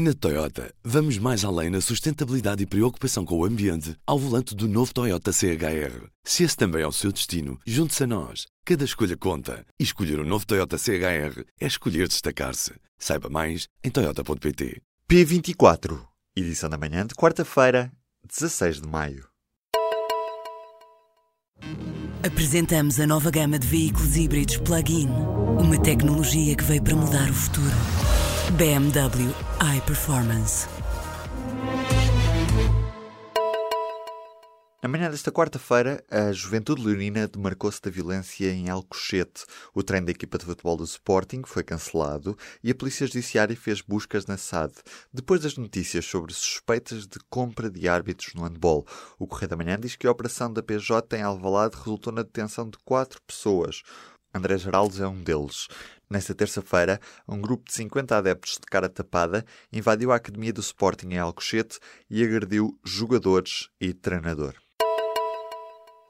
Na Toyota, vamos mais além na sustentabilidade e preocupação com o ambiente ao volante do novo Toyota CHR. Se esse também é o seu destino, junte-se a nós. Cada escolha conta. E escolher o um novo Toyota CHR é escolher destacar-se. Saiba mais em Toyota.pt. P24, edição da manhã de quarta-feira, 16 de maio. Apresentamos a nova gama de veículos híbridos plug-in. Uma tecnologia que veio para mudar o futuro. BMW iPerformance. Na manhã desta quarta-feira, a Juventude Leonina demarcou-se da violência em Alcochete. O treino da equipa de futebol do Sporting foi cancelado e a Polícia Judiciária fez buscas na SAD. Depois das notícias sobre suspeitas de compra de árbitros no handball, o Correio da Manhã diz que a operação da PJ em Alvalade resultou na detenção de quatro pessoas. André Geraldes é um deles. Nesta terça-feira, um grupo de 50 adeptos de cara tapada invadiu a academia do Sporting em Alcochete e agrediu jogadores e treinador.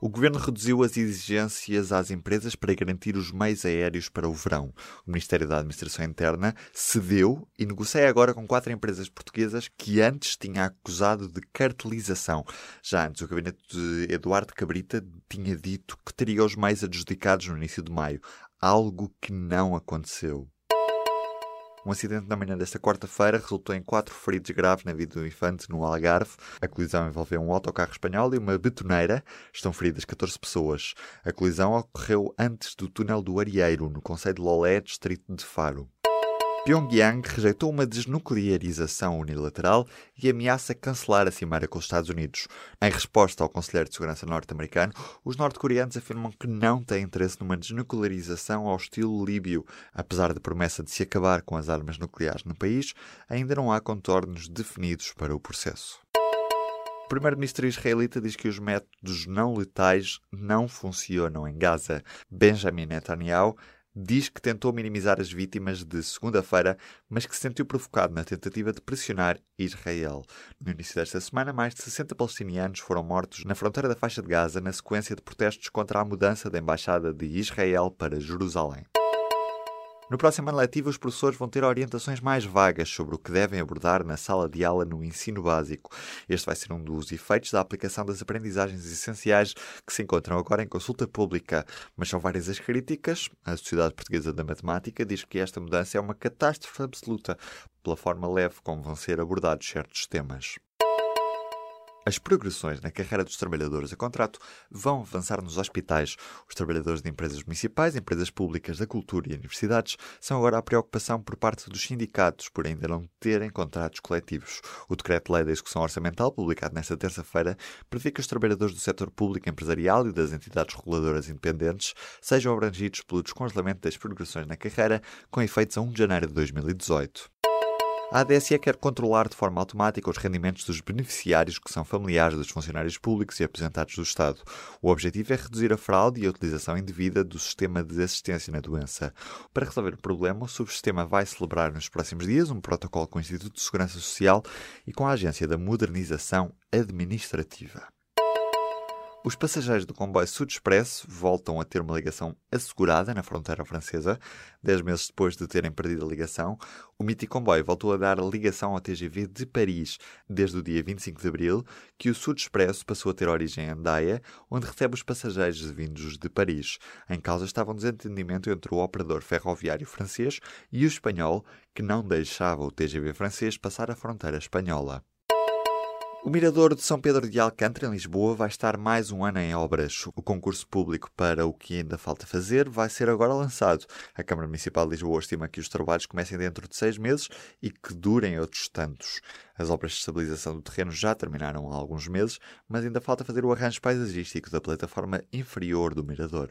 O governo reduziu as exigências às empresas para garantir os meios aéreos para o verão. O Ministério da Administração Interna cedeu e negocia agora com quatro empresas portuguesas que antes tinha acusado de cartelização. Já antes, o gabinete de Eduardo Cabrita tinha dito que teria os meios adjudicados no início de maio, algo que não aconteceu. Um acidente na manhã desta quarta-feira resultou em quatro feridos graves na vida do infante no Algarve. A colisão envolveu um autocarro espanhol e uma betoneira. Estão feridas 14 pessoas. A colisão ocorreu antes do túnel do Arieiro, no Conselho de Lolé, distrito de Faro. Pyongyang rejeitou uma desnuclearização unilateral e ameaça cancelar a cimeira com os Estados Unidos. Em resposta ao Conselheiro de Segurança norte-americano, os norte-coreanos afirmam que não têm interesse numa desnuclearização ao estilo líbio. Apesar da promessa de se acabar com as armas nucleares no país, ainda não há contornos definidos para o processo. O primeiro-ministro israelita diz que os métodos não letais não funcionam em Gaza. Benjamin Netanyahu diz que tentou minimizar as vítimas de segunda-feira, mas que se sentiu provocado na tentativa de pressionar Israel. No início desta semana, mais de 60 palestinianos foram mortos na fronteira da faixa de Gaza na sequência de protestos contra a mudança da embaixada de Israel para Jerusalém. No próximo ano letivo, os professores vão ter orientações mais vagas sobre o que devem abordar na sala de aula no ensino básico. Este vai ser um dos efeitos da aplicação das aprendizagens essenciais que se encontram agora em consulta pública. Mas são várias as críticas. A Sociedade Portuguesa da Matemática diz que esta mudança é uma catástrofe absoluta, pela forma leve como vão ser abordados certos temas. As progressões na carreira dos trabalhadores a contrato vão avançar nos hospitais. Os trabalhadores de empresas municipais, empresas públicas da cultura e universidades são agora a preocupação por parte dos sindicatos por ainda não terem contratos coletivos. O Decreto-Lei da Execução Orçamental, publicado nesta terça-feira, prevê que os trabalhadores do setor público empresarial e das entidades reguladoras independentes sejam abrangidos pelo descongelamento das progressões na carreira, com efeitos a 1 de janeiro de 2018. A ADSE quer controlar de forma automática os rendimentos dos beneficiários que são familiares dos funcionários públicos e aposentados do Estado. O objetivo é reduzir a fraude e a utilização indevida do sistema de assistência na doença. Para resolver o problema, o subsistema vai celebrar nos próximos dias um protocolo com o Instituto de Segurança Social e com a Agência da Modernização Administrativa. Os passageiros do comboio Sud Express voltam a ter uma ligação assegurada na fronteira francesa. Dez meses depois de terem perdido a ligação, o mítico comboio voltou a dar ligação ao TGV de Paris desde o dia 25 de abril, que o Sud Expresso passou a ter origem em Andaia, onde recebe os passageiros vindos de Paris. Em causa estava um desentendimento entre o operador ferroviário francês e o espanhol, que não deixava o TGV francês passar a fronteira espanhola. O Mirador de São Pedro de Alcântara, em Lisboa, vai estar mais um ano em obras. O concurso público para o que ainda falta fazer vai ser agora lançado. A Câmara Municipal de Lisboa estima que os trabalhos comecem dentro de seis meses e que durem outros tantos. As obras de estabilização do terreno já terminaram há alguns meses, mas ainda falta fazer o arranjo paisagístico da plataforma inferior do Mirador.